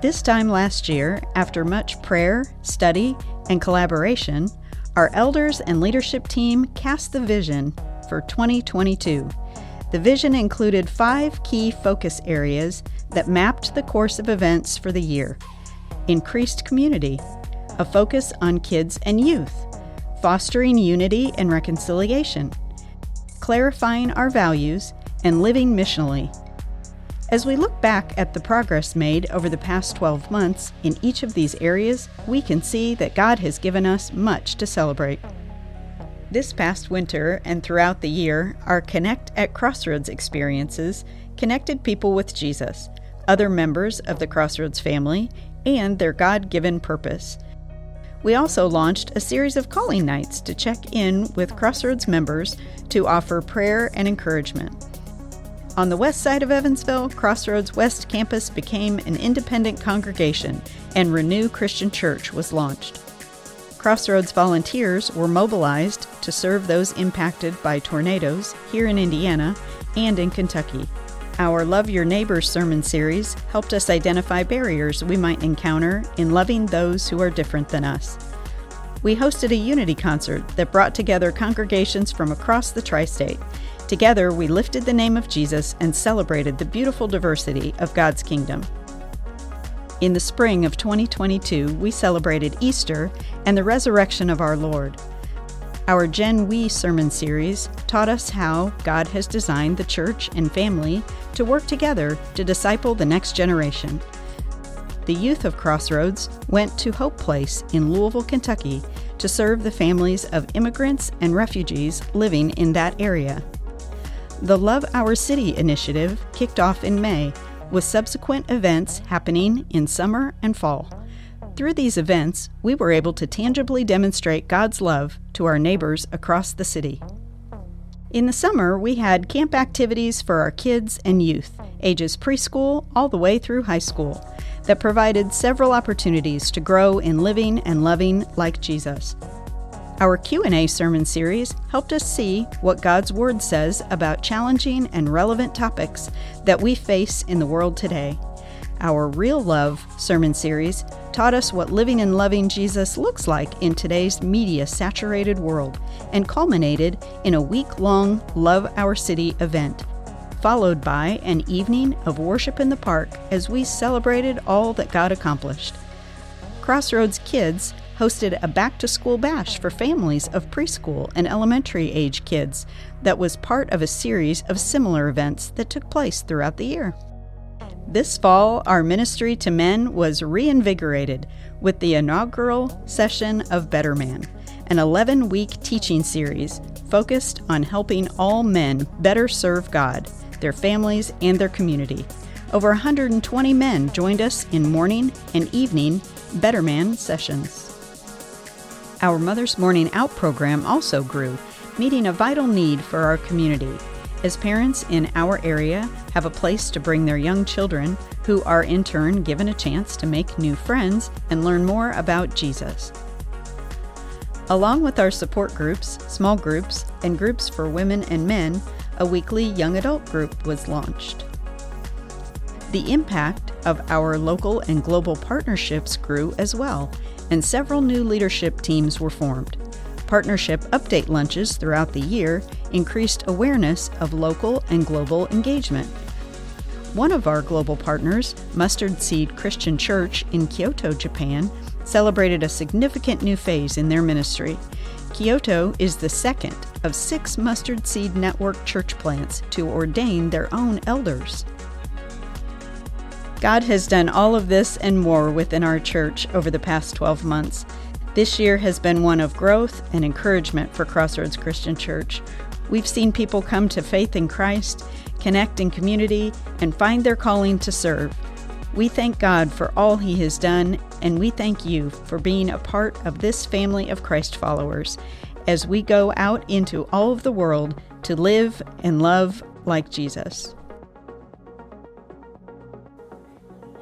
This time last year, after much prayer, study, and collaboration, our elders and leadership team cast the vision for 2022. The vision included five key focus areas that mapped the course of events for the year increased community, a focus on kids and youth, fostering unity and reconciliation, clarifying our values, and living missionally. As we look back at the progress made over the past 12 months in each of these areas, we can see that God has given us much to celebrate. This past winter and throughout the year, our Connect at Crossroads experiences connected people with Jesus, other members of the Crossroads family, and their God given purpose. We also launched a series of calling nights to check in with Crossroads members to offer prayer and encouragement. On the west side of Evansville, Crossroads West Campus became an independent congregation, and Renew Christian Church was launched. Crossroads volunteers were mobilized to serve those impacted by tornadoes here in Indiana and in Kentucky. Our Love Your Neighbors sermon series helped us identify barriers we might encounter in loving those who are different than us. We hosted a unity concert that brought together congregations from across the tri state Together, we lifted the name of Jesus and celebrated the beautiful diversity of God's kingdom. In the spring of 2022, we celebrated Easter and the resurrection of our Lord. Our Gen We sermon series taught us how God has designed the church and family to work together to disciple the next generation. The youth of Crossroads went to Hope Place in Louisville, Kentucky to serve the families of immigrants and refugees living in that area. The Love Our City initiative kicked off in May, with subsequent events happening in summer and fall. Through these events, we were able to tangibly demonstrate God's love to our neighbors across the city. In the summer, we had camp activities for our kids and youth, ages preschool all the way through high school, that provided several opportunities to grow in living and loving like Jesus. Our Q&A sermon series helped us see what God's word says about challenging and relevant topics that we face in the world today. Our Real Love sermon series taught us what living and loving Jesus looks like in today's media saturated world and culminated in a week long Love Our City event, followed by an evening of worship in the park as we celebrated all that God accomplished. Crossroads Kids hosted a back to school bash for families of preschool and elementary age kids that was part of a series of similar events that took place throughout the year. This fall, our ministry to men was reinvigorated with the inaugural session of Better Man, an 11 week teaching series focused on helping all men better serve God, their families, and their community. Over 120 men joined us in morning and evening Better Man sessions. Our Mother's Morning Out program also grew, meeting a vital need for our community, as parents in our area have a place to bring their young children, who are in turn given a chance to make new friends and learn more about Jesus. Along with our support groups, small groups, and groups for women and men, a weekly young adult group was launched. The impact of our local and global partnerships grew as well, and several new leadership teams were formed. Partnership update lunches throughout the year increased awareness of local and global engagement. One of our global partners, Mustard Seed Christian Church in Kyoto, Japan, celebrated a significant new phase in their ministry. Kyoto is the second of six Mustard Seed Network church plants to ordain their own elders. God has done all of this and more within our church over the past 12 months. This year has been one of growth and encouragement for Crossroads Christian Church. We've seen people come to faith in Christ, connect in community, and find their calling to serve. We thank God for all He has done, and we thank you for being a part of this family of Christ followers as we go out into all of the world to live and love like Jesus.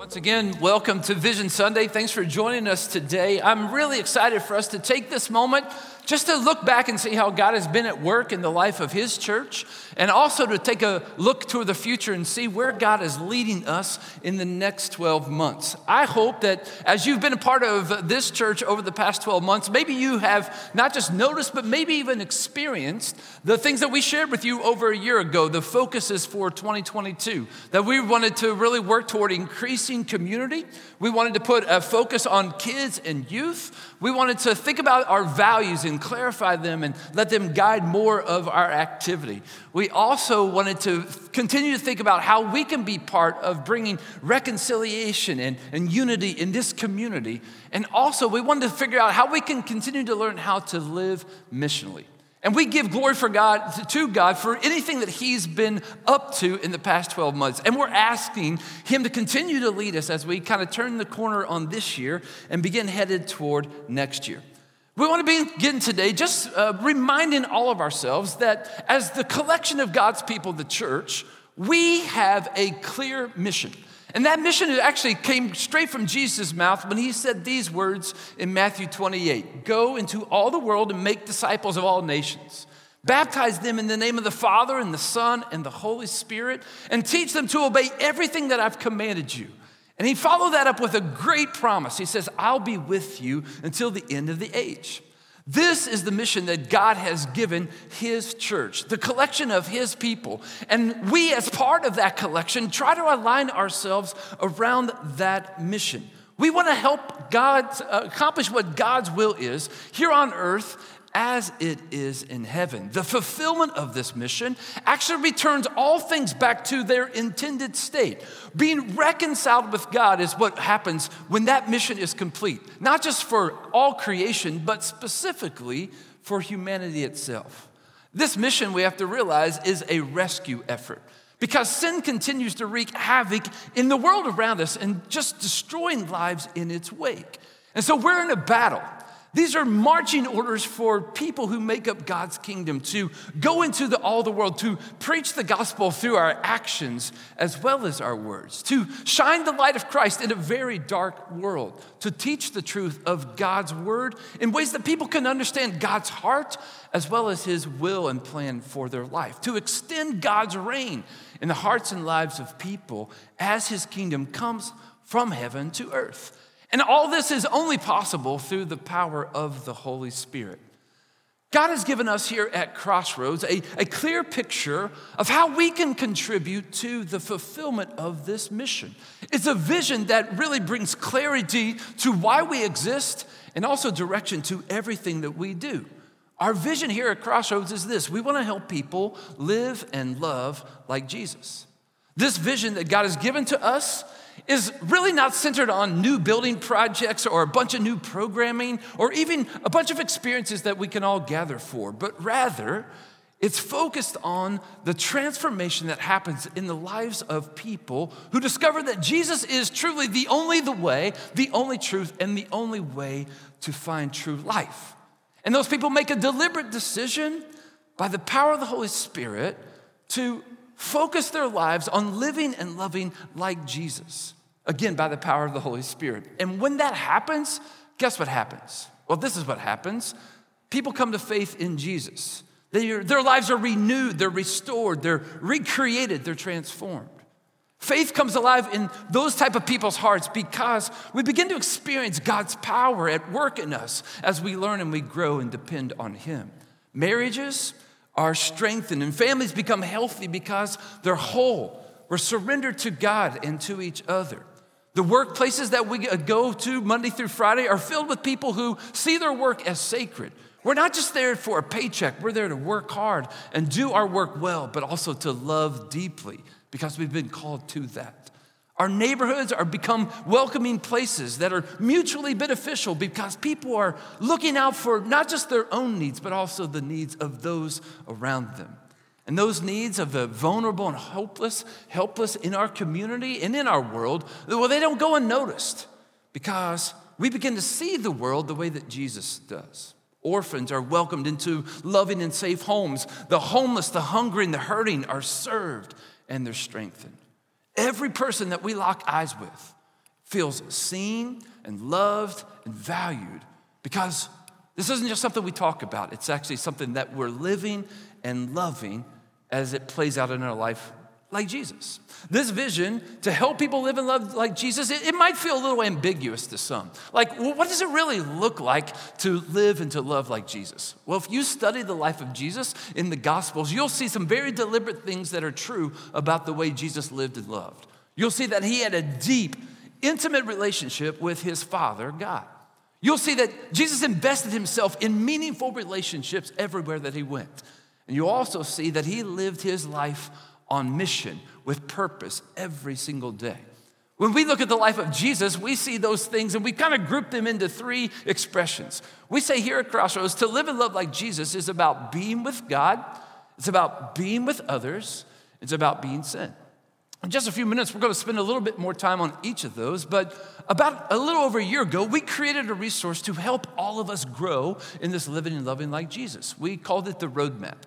Once again, welcome to Vision Sunday. Thanks for joining us today. I'm really excited for us to take this moment just to look back and see how God has been at work in the life of His church, and also to take a look toward the future and see where God is leading us in the next 12 months. I hope that as you've been a part of this church over the past 12 months, maybe you have not just noticed, but maybe even experienced the things that we shared with you over a year ago, the focuses for 2022, that we wanted to really work toward increasing community. We wanted to put a focus on kids and youth. We wanted to think about our values and clarify them and let them guide more of our activity. We also wanted to continue to think about how we can be part of bringing reconciliation and, and unity in this community. And also, we wanted to figure out how we can continue to learn how to live missionally. And we give glory for God to God for anything that He's been up to in the past 12 months. And we're asking Him to continue to lead us as we kind of turn the corner on this year and begin headed toward next year. We want to begin today just uh, reminding all of ourselves that as the collection of God's people, the church, we have a clear mission. And that mission actually came straight from Jesus' mouth when he said these words in Matthew 28 Go into all the world and make disciples of all nations. Baptize them in the name of the Father and the Son and the Holy Spirit, and teach them to obey everything that I've commanded you. And he followed that up with a great promise. He says, I'll be with you until the end of the age. This is the mission that God has given His church, the collection of His people. And we, as part of that collection, try to align ourselves around that mission. We want to help God uh, accomplish what God's will is here on earth as it is in heaven. The fulfillment of this mission actually returns all things back to their intended state. Being reconciled with God is what happens when that mission is complete, not just for all creation, but specifically for humanity itself. This mission, we have to realize, is a rescue effort. Because sin continues to wreak havoc in the world around us and just destroying lives in its wake. And so we're in a battle. These are marching orders for people who make up God's kingdom to go into the, all the world, to preach the gospel through our actions as well as our words, to shine the light of Christ in a very dark world, to teach the truth of God's word in ways that people can understand God's heart as well as his will and plan for their life, to extend God's reign in the hearts and lives of people as his kingdom comes from heaven to earth. And all this is only possible through the power of the Holy Spirit. God has given us here at Crossroads a, a clear picture of how we can contribute to the fulfillment of this mission. It's a vision that really brings clarity to why we exist and also direction to everything that we do. Our vision here at Crossroads is this we want to help people live and love like Jesus. This vision that God has given to us is really not centered on new building projects or a bunch of new programming or even a bunch of experiences that we can all gather for, but rather, it's focused on the transformation that happens in the lives of people who discover that Jesus is truly the only the way, the only truth, and the only way to find true life. And those people make a deliberate decision by the power of the Holy Spirit to focus their lives on living and loving like Jesus. Again, by the power of the Holy Spirit. And when that happens, guess what happens? Well, this is what happens people come to faith in Jesus. Their lives are renewed, they're restored, they're recreated, they're transformed. Faith comes alive in those type of people's hearts because we begin to experience God's power at work in us as we learn and we grow and depend on Him. Marriages are strengthened and families become healthy because they're whole. We're surrendered to God and to each other. The workplaces that we go to Monday through Friday are filled with people who see their work as sacred. We're not just there for a paycheck, we're there to work hard and do our work well, but also to love deeply because we've been called to that. Our neighborhoods are become welcoming places that are mutually beneficial because people are looking out for not just their own needs, but also the needs of those around them. And those needs of the vulnerable and hopeless, helpless in our community and in our world, well, they don't go unnoticed because we begin to see the world the way that Jesus does. Orphans are welcomed into loving and safe homes. The homeless, the hungry, and the hurting are served and they're strengthened. Every person that we lock eyes with feels seen and loved and valued because This isn't just something we talk about, it's actually something that we're living and loving as it plays out in our life like Jesus. This vision to help people live and love like Jesus, it, it, might feel a little ambiguous to some. Like, well, what does it really look like to live and to love like Jesus? Well, if you study the life of Jesus in the Gospels, you'll see some very deliberate things that are true about the way Jesus lived and loved. You'll see that he had a deep, intimate relationship with his Father, God. You'll see that Jesus invested himself in meaningful relationships everywhere that he went. And you also see that he lived his life on mission with purpose every single day. When we look at the life of Jesus, we see those things and we kind of group them into three expressions. We say here at Crossroads to live and love like Jesus is about being with God, it's about being with others, it's about being sent. In just a few minutes, we're going to spend a little bit more time on each of those. But about a little over a year ago, we created a resource to help all of us grow in this living and loving like Jesus. We called it the Roadmap.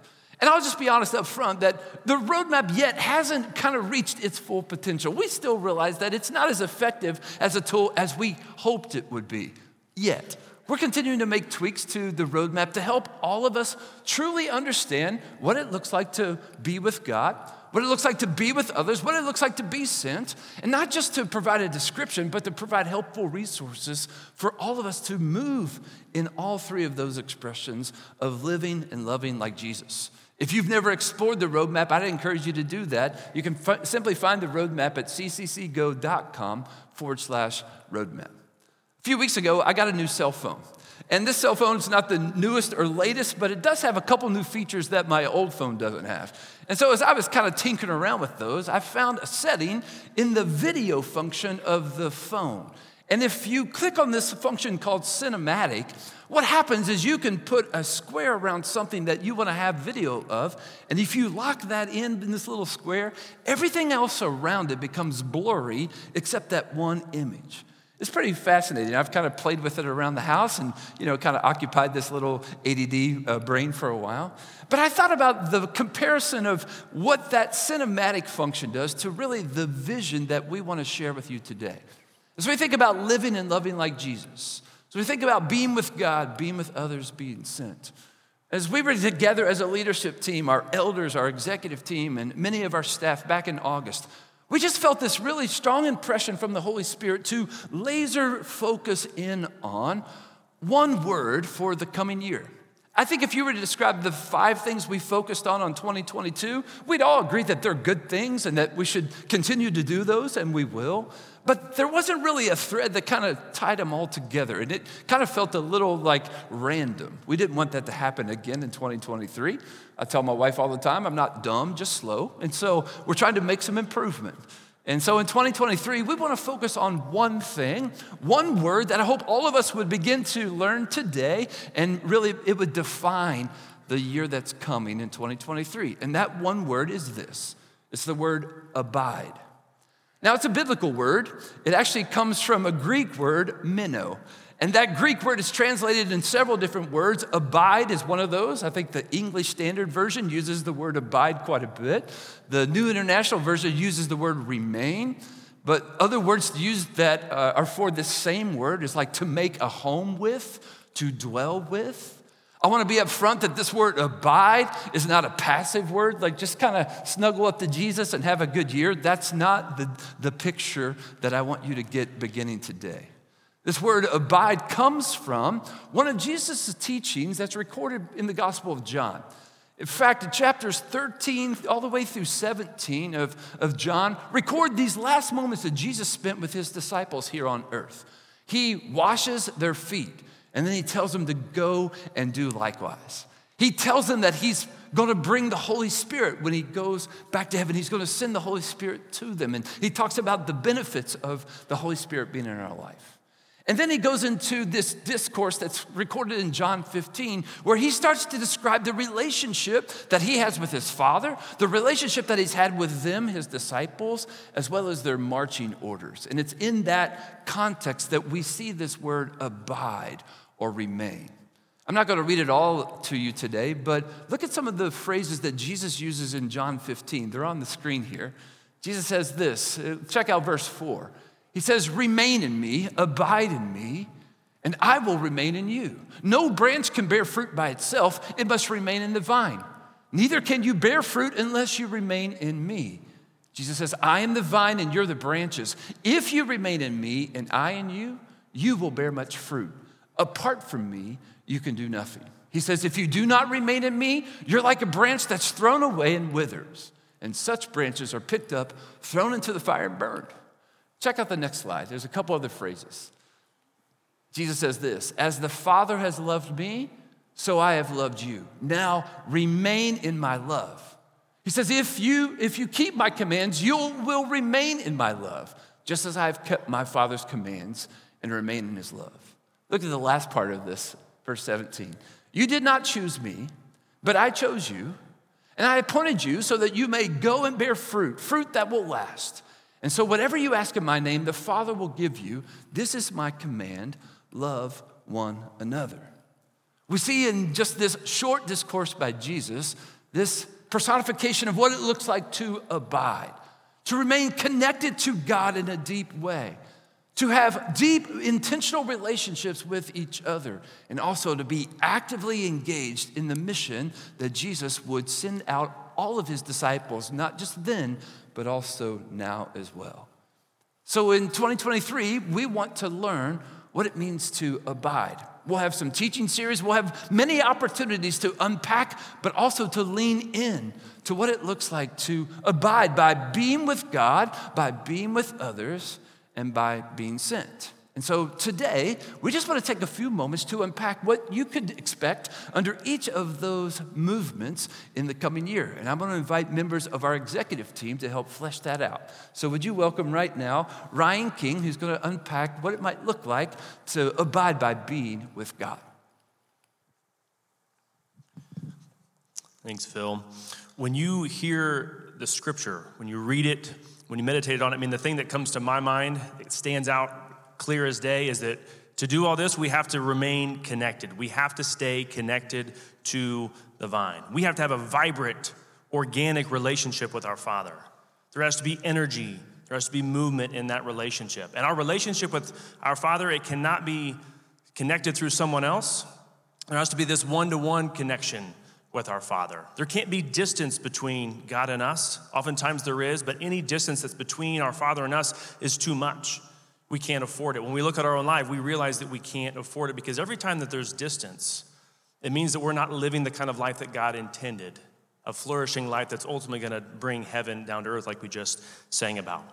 And I'll just be honest up front that the roadmap yet hasn't kind of reached its full potential. We still realize that it's not as effective as a tool as we hoped it would be yet. We're continuing to make tweaks to the roadmap to help all of us truly understand what it looks like to be with God, what it looks like to be with others, what it looks like to be sent, and not just to provide a description, but to provide helpful resources for all of us to move in all three of those expressions of living and loving like Jesus. If you've never explored the roadmap, I'd encourage you to do that. You can f- simply find the roadmap at cccgo.com forward slash roadmap. A few weeks ago, I got a new cell phone. And this cell phone is not the newest or latest, but it does have a couple new features that my old phone doesn't have. And so, as I was kind of tinkering around with those, I found a setting in the video function of the phone. And if you click on this function called cinematic, what happens is you can put a square around something that you want to have video of, and if you lock that in in this little square, everything else around it becomes blurry except that one image. It's pretty fascinating. I've kind of played with it around the house and, you know, kind of occupied this little ADD uh, brain for a while. But I thought about the comparison of what that cinematic function does to really the vision that we want to share with you today. As we think about living and loving like Jesus, so we think about being with God, being with others, being sent. As we were together as a leadership team, our elders, our executive team, and many of our staff back in August, we just felt this really strong impression from the Holy Spirit to laser focus in on one word for the coming year. I think if you were to describe the five things we focused on on 2022, we'd all agree that they're good things and that we should continue to do those, and we will. But there wasn't really a thread that kind of tied them all together, and it kind of felt a little like random. We didn't want that to happen again in 2023. I tell my wife all the time, I'm not dumb, just slow. And so we're trying to make some improvement. And so in 2023, we want to focus on one thing, one word that I hope all of us would begin to learn today, and really it would define the year that's coming in 2023. And that one word is this it's the word abide. Now, it's a biblical word. It actually comes from a Greek word, meno. And that Greek word is translated in several different words. Abide is one of those. I think the English Standard Version uses the word abide quite a bit. The New International Version uses the word remain. But other words used that uh, are for the same word is like to make a home with, to dwell with. I want to be upfront that this word abide is not a passive word, like just kind of snuggle up to Jesus and have a good year. That's not the, the picture that I want you to get beginning today. This word abide comes from one of Jesus' teachings that's recorded in the Gospel of John. In fact, chapters 13 all the way through 17 of, of John record these last moments that Jesus spent with his disciples here on earth. He washes their feet, and then he tells them to go and do likewise. He tells them that he's going to bring the Holy Spirit when he goes back to heaven. He's going to send the Holy Spirit to them. And he talks about the benefits of the Holy Spirit being in our life. And then he goes into this discourse that's recorded in John 15, where he starts to describe the relationship that he has with his father, the relationship that he's had with them, his disciples, as well as their marching orders. And it's in that context that we see this word abide or remain. I'm not going to read it all to you today, but look at some of the phrases that Jesus uses in John 15. They're on the screen here. Jesus says this uh, check out verse 4. He says, Remain in me, abide in me, and I will remain in you. No branch can bear fruit by itself, it must remain in the vine. Neither can you bear fruit unless you remain in me. Jesus says, I am the vine and you're the branches. If you remain in me and I in you, you will bear much fruit. Apart from me, you can do nothing. He says, If you do not remain in me, you're like a branch that's thrown away and withers. And such branches are picked up, thrown into the fire, and burned. Check out the next slide. There's a couple other phrases. Jesus says this As the Father has loved me, so I have loved you. Now remain in my love. He says, if you, if you keep my commands, you will remain in my love, just as I have kept my Father's commands and remain in his love. Look at the last part of this, verse 17. You did not choose me, but I chose you, and I appointed you so that you may go and bear fruit, fruit that will last. And so, whatever you ask in my name, the Father will give you. This is my command love one another. We see in just this short discourse by Jesus this personification of what it looks like to abide, to remain connected to God in a deep way, to have deep, intentional relationships with each other, and also to be actively engaged in the mission that Jesus would send out all of his disciples, not just then, but also now as well. So in 2023, we want to learn what it means to abide. We'll have some teaching series. We'll have many opportunities to unpack, but also to lean in to what it looks like to abide by being with God, by being with others, and by being sent. And so today, we just want to take a few moments to unpack what you could expect under each of those movements in the coming year. And I'm going to invite members of our executive team to help flesh that out. So, would you welcome right now Ryan King, who's going to unpack what it might look like to abide by being with God? Thanks, Phil. When you hear the scripture, when you read it, when you meditate on it, I mean, the thing that comes to my mind, it stands out clear as day is that to do all this, we have to remain connected. We have to stay connected to the vine. We have to have a vibrant, organic relationship with our Father. There has to be energy, there has to be movement in that relationship. And our relationship with our Father, it cannot be connected through someone else. There has to be this one to one connection with our Father. There can't be distance between God and us. Oftentimes there is, but any distance that's between our Father and us is too much we can't afford it. When we look at our own life, we realize that we can't afford it because every time that there's distance, it means that we're not living the kind of life that God intended, a flourishing life that's ultimately going to bring heaven down to earth, like we just sang about.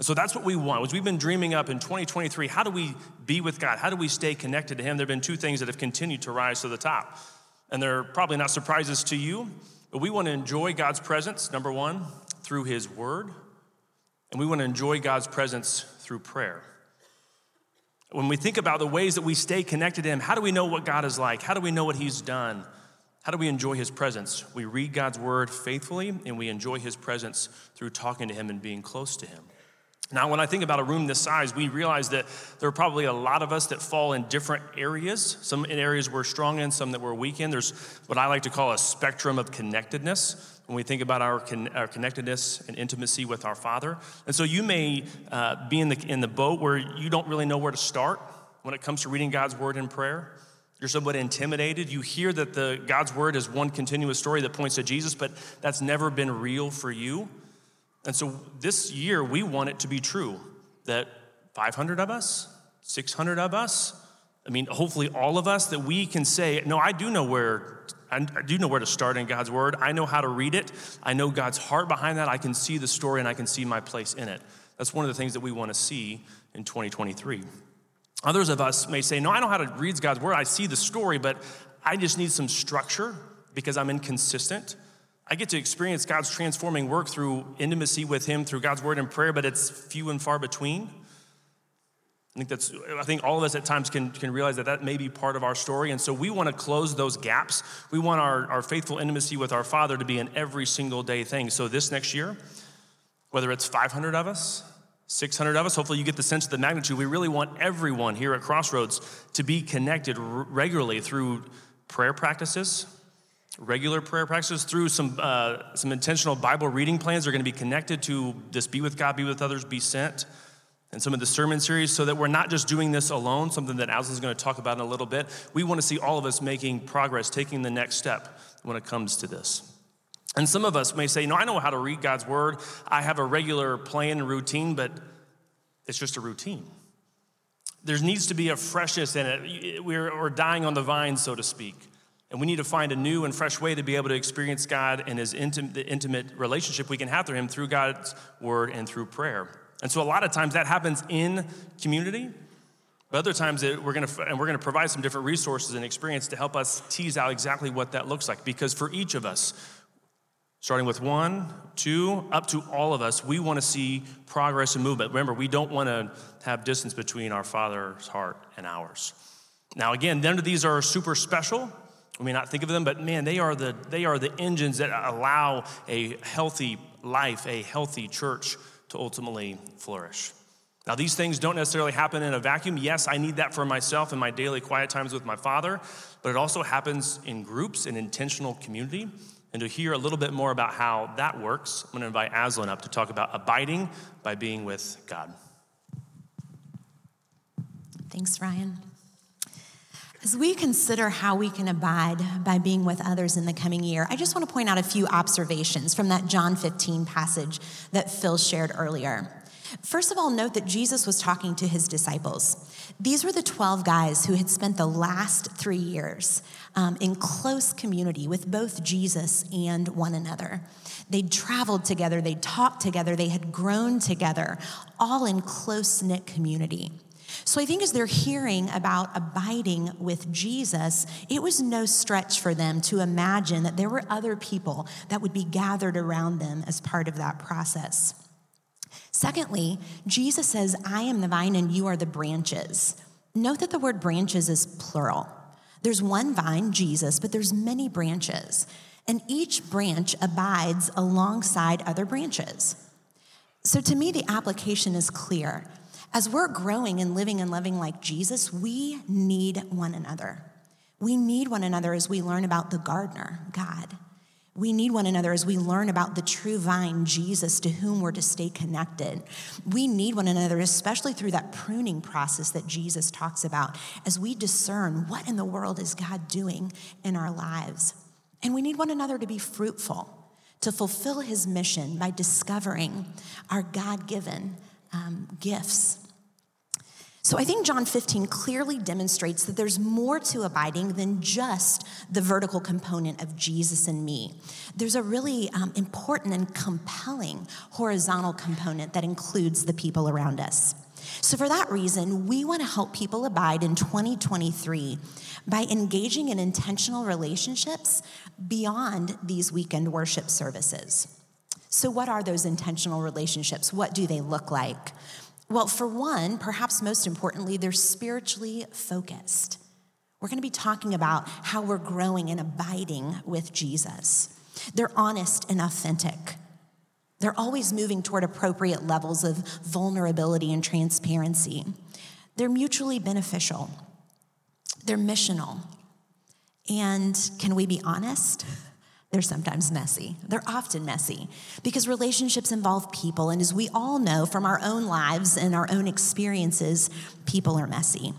So that's what we want. As we've been dreaming up in 2023, how do we be with God? How do we stay connected to Him? There have been two things that have continued to rise to the top. And they're probably not surprises to you, but we want to enjoy God's presence, number one, through His Word. And we want to enjoy God's presence through prayer. When we think about the ways that we stay connected to Him, how do we know what God is like? How do we know what He's done? How do we enjoy His presence? We read God's Word faithfully, and we enjoy His presence through talking to Him and being close to Him. Now, when I think about a room this size, we realize that there are probably a lot of us that fall in different areas. Some in areas we're strong in, some that we're weak in. There's what I like to call a spectrum of connectedness when we think about our, con- our connectedness and intimacy with our Father. And so you may uh, be in the, in the boat where you don't really know where to start when it comes to reading God's word in prayer. You're somewhat intimidated. You hear that the, God's word is one continuous story that points to Jesus, but that's never been real for you. And so this year, we want it to be true that 500 of us, 600 of us, I mean, hopefully all of us, that we can say, no, I do know where I do know where to start in God's word. I know how to read it. I know God's heart behind that. I can see the story and I can see my place in it. That's one of the things that we want to see in 2023. Others of us may say, No, I know how to read God's word. I see the story, but I just need some structure because I'm inconsistent. I get to experience God's transforming work through intimacy with Him, through God's word and prayer, but it's few and far between. I think that's, I think all of us at times can, can realize that that may be part of our story. And so we want to close those gaps. We want our, our faithful intimacy with our Father to be an every single day thing. So this next year, whether it's 500 of us, 600 of us, hopefully you get the sense of the magnitude. We really want everyone here at Crossroads to be connected regularly through prayer practices, regular prayer practices, through some, uh, some intentional Bible reading plans. They're going to be connected to this be with God, be with others, be sent and some of the sermon series so that we're not just doing this alone, something that Aslan's going to talk about in a little bit. We want to see all of us making progress, taking the next step when it comes to this. And some of us may say, No, I know how to read God's word. I have a regular plan and routine, but it's just a routine. There needs to be a freshness in it. We're, dying on the vine, so to speak. And we need to find a new and fresh way to be able to experience God and his the intimate relationship we can have through him through God's word and through prayer. And so a lot of times that happens in community, but other times it, we're going to and we're going to provide some different resources and experience to help us tease out exactly what that looks like because for each of us starting with one, two, up to all of us, we want to see progress and movement. Remember, we don't want to have distance between our Father's heart and ours. Now, again, none of these are super special. We may not think of them, but man, they are the, they are the engines that allow a healthy life, a healthy church to ultimately flourish. Now, these things don't necessarily happen in a vacuum. Yes, I need that for myself in my daily quiet times with my Father, but it also happens in groups, in intentional community. And to hear a little bit more about how that works, I'm going to invite Aslan up to talk about abiding by being with God. Thanks, Ryan. As we consider how we can abide by being with others in the coming year, I just want to point out a few observations from that John 15 passage that Phil shared earlier. First of all, note that Jesus was talking to his disciples. These were the 12 guys who had spent the last three years um, in close community with both Jesus and one another. They'd traveled together, they'd talked together, they had grown together, all in close knit community. So I think as they're hearing about abiding with Jesus, it was no stretch for them to imagine that there were other people that would be gathered around them as part of that process. Secondly, Jesus says, I am the vine and you are the branches. Note that the word branches is plural. There's one vine, Jesus, but there's many branches, and each branch abides alongside other branches. So to me, the application is clear. As we're growing and living and loving like Jesus, we need one another. We need one another as we learn about the gardener, God. We need one another as we learn about the true vine, Jesus, to whom we're to stay connected. We need one another, especially through that pruning process that Jesus talks about, as we discern what in the world is God doing in our lives. And we need one another to be fruitful, to fulfill his mission by discovering our God given um, gifts so I think John 15 clearly demonstrates that there's more to abiding than just the vertical component of Jesus and me. There's a really um, important and compelling horizontal component that includes the people around us. So, for that reason, we want to help people abide in 2023 by engaging in intentional relationships beyond these weekend worship services. So, what are those intentional relationships? What do they look like? Well, for one, perhaps most importantly, they're spiritually focused. We're going to be talking about how we're growing and abiding with Jesus. They're honest and authentic. They're always moving toward appropriate levels of vulnerability and transparency. They're mutually beneficial. They're missional. And can we be honest? They're sometimes messy. They're often messy because relationships involve people. And as we all know from our own lives and our own experiences, people are messy.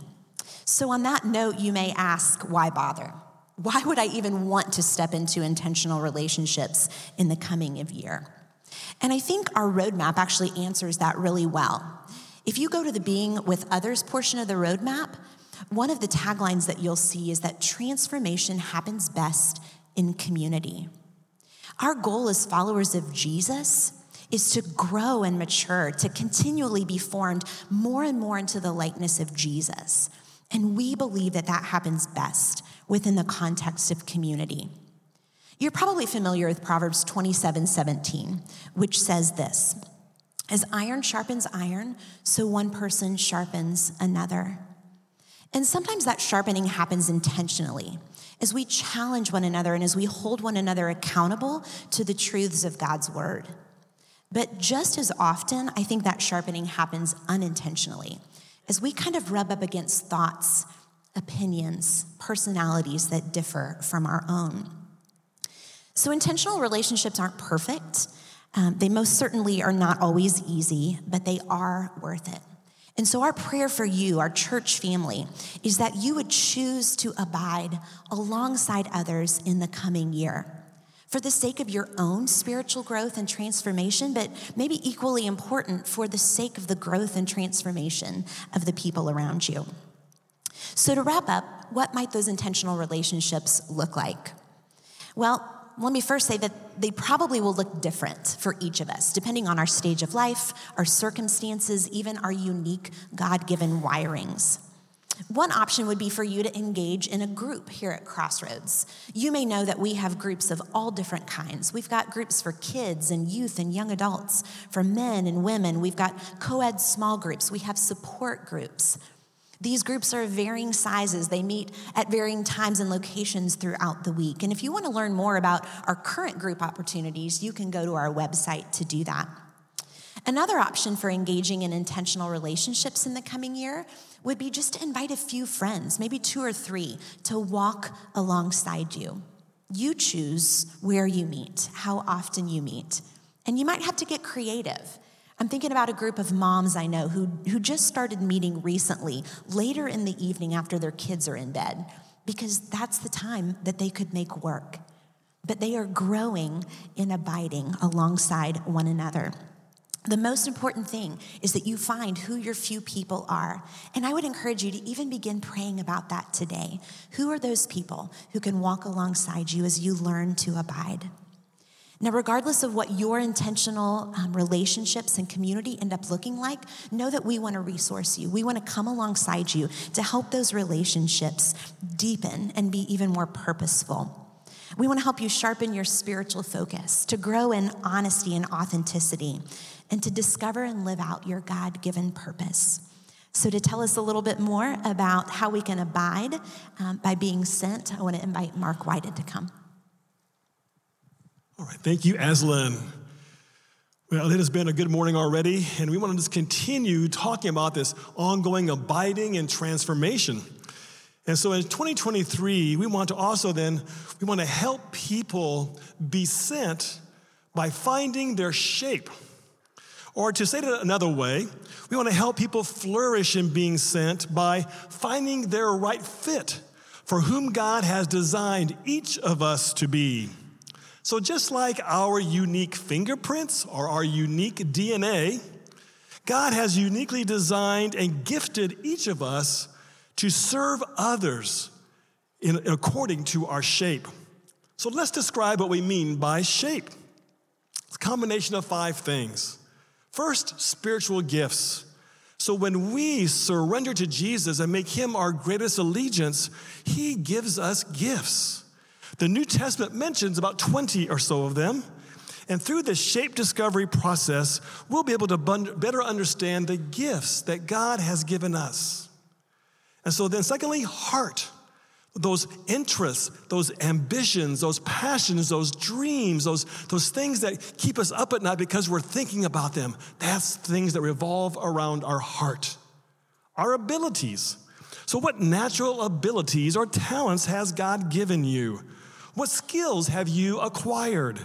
So, on that note, you may ask, why bother? Why would I even want to step into intentional relationships in the coming of year? And I think our roadmap actually answers that really well. If you go to the being with others portion of the roadmap, one of the taglines that you'll see is that transformation happens best in community. Our goal as followers of Jesus is to grow and mature, to continually be formed more and more into the likeness of Jesus. And we believe that that happens best within the context of community. You're probably familiar with Proverbs 27 17, which says this As iron sharpens iron, so one person sharpens another. And sometimes that sharpening happens intentionally as we challenge one another and as we hold one another accountable to the truths of God's word. But just as often, I think that sharpening happens unintentionally as we kind of rub up against thoughts, opinions, personalities that differ from our own. So, intentional relationships aren't perfect. Um, they most certainly are not always easy, but they are worth it. And so, our prayer for you, our church family, is that you would choose to abide alongside others in the coming year for the sake of your own spiritual growth and transformation, but maybe equally important for the sake of the growth and transformation of the people around you. So, to wrap up, what might those intentional relationships look like? Well, let me first say that they probably will look different for each of us, depending on our stage of life, our circumstances, even our unique God given wirings. One option would be for you to engage in a group here at Crossroads. You may know that we have groups of all different kinds. We've got groups for kids and youth and young adults, for men and women. We've got co ed small groups. We have support groups. These groups are of varying sizes. They meet at varying times and locations throughout the week. And if you want to learn more about our current group opportunities, you can go to our website to do that. Another option for engaging in intentional relationships in the coming year would be just to invite a few friends, maybe two or three, to walk alongside you. You choose where you meet, how often you meet, and you might have to get creative. I'm thinking about a group of moms I know who, who just started meeting recently, later in the evening after their kids are in bed, because that's the time that they could make work. But they are growing in abiding alongside one another. The most important thing is that you find who your few people are. And I would encourage you to even begin praying about that today. Who are those people who can walk alongside you as you learn to abide? Now, regardless of what your intentional um, relationships and community end up looking like, know that we want to resource you. We want to come alongside you to help those relationships deepen and be even more purposeful. We want to help you sharpen your spiritual focus, to grow in honesty and authenticity, and to discover and live out your God given purpose. So, to tell us a little bit more about how we can abide um, by being sent, I want to invite Mark Whited to come. All right, thank you, Aslan. Well, it has been a good morning already, and we want to just continue talking about this ongoing abiding and transformation. And so in 2023, we want to also then, we want to help people be sent by finding their shape. Or to say it another way, we want to help people flourish in being sent by finding their right fit for whom God has designed each of us to be. So, just like our unique fingerprints or our unique DNA, God has uniquely designed and gifted each of us to serve others in, according to our shape. So, let's describe what we mean by shape. It's a combination of five things. First, spiritual gifts. So when we surrender to Jesus and make him our greatest allegiance, he gives us gifts. The New Testament mentions about 20 or so of them. And through this shape discovery process, we'll be able to better understand the gifts that God has given us. And so then, secondly, heart those interests, those ambitions, those passions, those dreams, those, those things that keep us up at night because we're thinking about them, that's things that revolve around our heart. Our abilities. So, what natural abilities or talents has God given you? What skills have you acquired?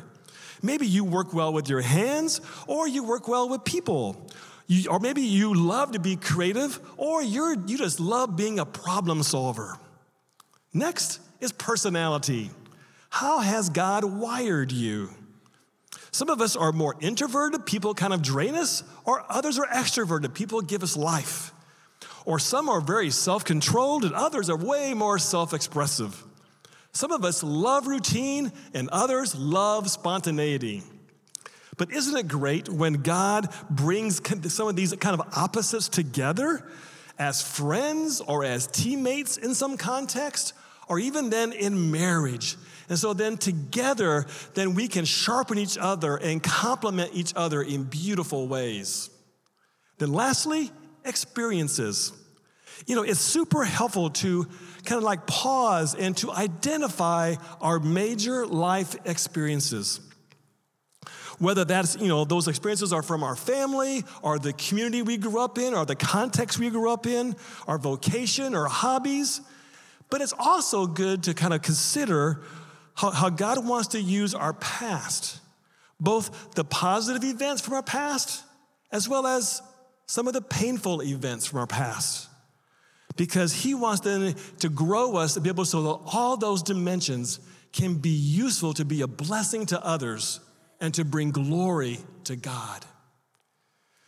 Maybe you work well with your hands, or you work well with people. You, or maybe you love to be creative, or you're, you just love being a problem solver. Next is personality. How has God wired you? Some of us are more introverted, people kind of drain us, or others are extroverted, people give us life. Or some are very self controlled, and others are way more self expressive. Some of us love routine, and others love spontaneity. But isn't it great when God brings some of these kind of opposites together as friends or as teammates in some context? or even then in marriage. And so then together, then we can sharpen each other and complement each other in beautiful ways. Then lastly, experiences. You know, it's super helpful to kind of like pause and to identify our major life experiences. Whether that's, you know, those experiences are from our family or the community we grew up in or the context we grew up in, our vocation or hobbies. But it's also good to kind of consider how, how God wants to use our past, both the positive events from our past as well as some of the painful events from our past. Because He wants them to grow us to be able so that all those dimensions can be useful to be a blessing to others and to bring glory to God.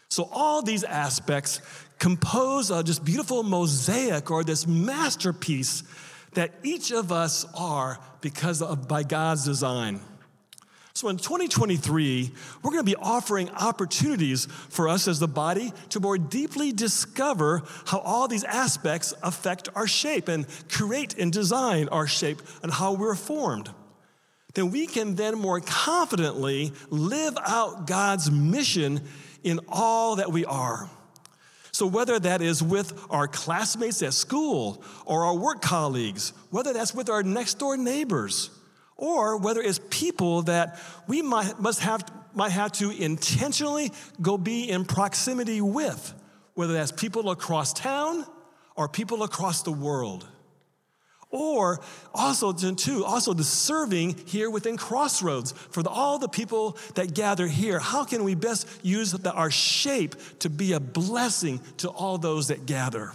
So, all these aspects compose a just beautiful mosaic or this masterpiece that each of us are because of by God's design. So in 2023, we're going to be offering opportunities for us as the body to more deeply discover how all these aspects affect our shape and create and design our shape and how we're formed. Then we can then more confidently live out God's mission in all that we are. So, whether that is with our classmates at school or our work colleagues, whether that's with our next door neighbors, or whether it's people that we might, must have, might have to intentionally go be in proximity with, whether that's people across town or people across the world. Or also, too, also the serving here within Crossroads for the, all the people that gather here. How can we best use the, our shape to be a blessing to all those that gather?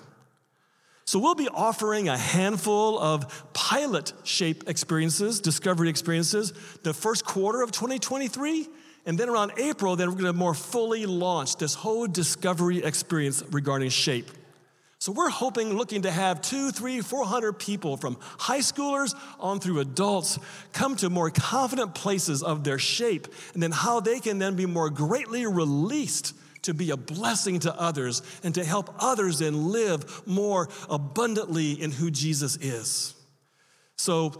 So, we'll be offering a handful of pilot shape experiences, discovery experiences, the first quarter of 2023. And then around April, then we're going to more fully launch this whole discovery experience regarding shape. So we're hoping, looking to have two, three, four hundred people from high schoolers on through adults come to more confident places of their shape, and then how they can then be more greatly released to be a blessing to others and to help others then live more abundantly in who Jesus is. So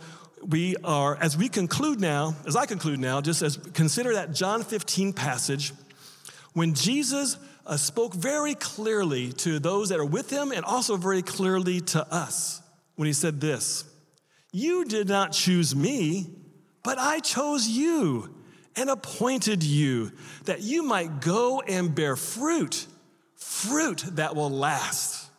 we are, as we conclude now, as I conclude now, just as consider that John 15 passage, when Jesus uh, spoke very clearly to those that are with him and also very clearly to us when he said this You did not choose me, but I chose you and appointed you that you might go and bear fruit, fruit that will last.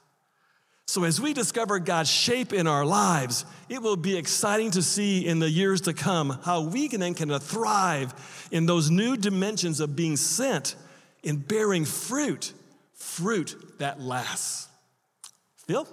So, as we discover God's shape in our lives, it will be exciting to see in the years to come how we can then can thrive in those new dimensions of being sent in bearing fruit, fruit that lasts. Phil?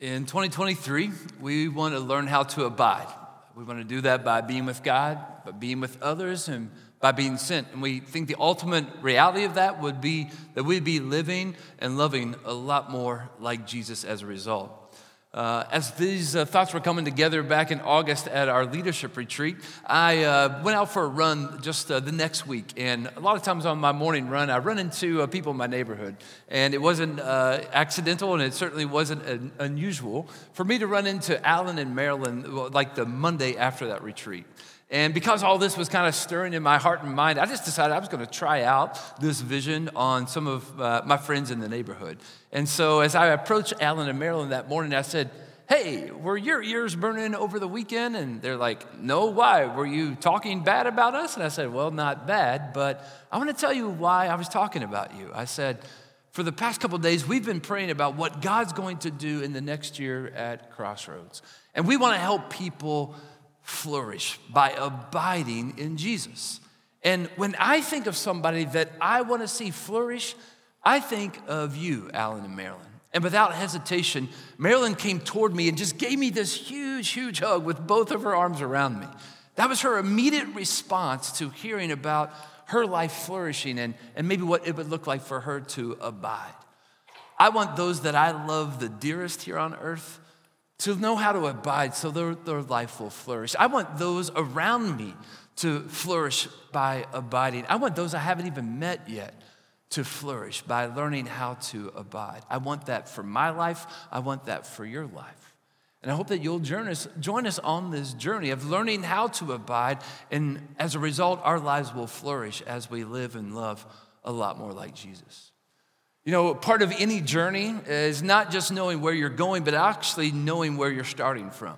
In 2023, we want to learn how to abide. We want to do that by being with God, by being with others, and by being sent. And we think the ultimate reality of that would be that we'd be living and loving a lot more like Jesus as a result. Uh, as these uh, thoughts were coming together back in August at our leadership retreat, I uh, went out for a run just uh, the next week. And a lot of times on my morning run, I run into uh, people in my neighborhood. And it wasn't uh, accidental, and it certainly wasn't unusual for me to run into Alan and Marilyn like the Monday after that retreat. And because all this was kind of stirring in my heart and mind, I just decided I was going to try out this vision on some of uh, my friends in the neighborhood. And so as I approached Alan and Marilyn that morning, I said, Hey, were your ears burning over the weekend? And they're like, No, why? Were you talking bad about us? And I said, Well, not bad, but I want to tell you why I was talking about you. I said, for the past couple days, we've been praying about what God's going to do in the next year at Crossroads. And we want to help people flourish by abiding in Jesus. And when I think of somebody that I want to see flourish, I think of you, Alan and Marilyn. And without hesitation, Marilyn came toward me and just gave me this huge, huge hug with both of her arms around me. That was her immediate response to hearing about her life flourishing and, and maybe what it would look like for her to abide. I want those that I love the dearest here on earth to know how to abide so their, their life will flourish. I want those around me to flourish by abiding. I want those I haven't even met yet to flourish by learning how to abide. I want that for my life. I want that for your life. And I hope that you'll join us, join us on this journey of learning how to abide. And as a result, our lives will flourish as we live and love a lot more like Jesus. You know, part of any journey is not just knowing where you're going, but actually knowing where you're starting from.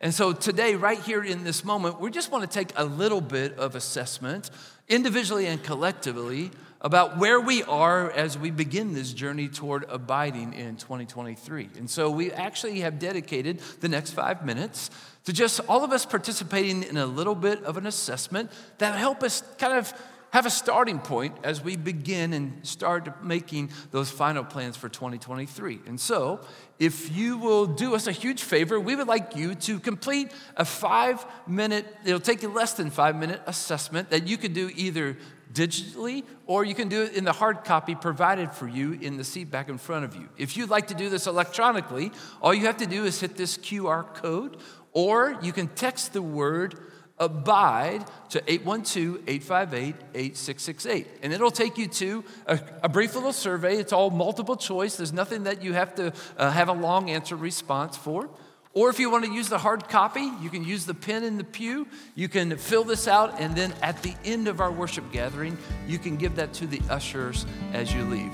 And so today, right here in this moment, we just want to take a little bit of assessment, individually and collectively, about where we are as we begin this journey toward abiding in 2023. And so we actually have dedicated the next five minutes to just all of us participating in a little bit of an assessment that help us kind of have a starting point as we begin and start making those final plans for 2023. And so, if you will do us a huge favor, we would like you to complete a five minute, it'll take you less than five minute assessment that you can do either digitally or you can do it in the hard copy provided for you in the seat back in front of you. If you'd like to do this electronically, all you have to do is hit this QR code or you can text the word abide to 812-858-8668 and it'll take you to a, a, brief little survey. It's all multiple choice. There's nothing that you have to uh, have a long answer response for. Or if you want to use the hard copy you can use the pen in the pew. You can fill this out and then at the end of our worship gathering you can give that to the ushers as you leave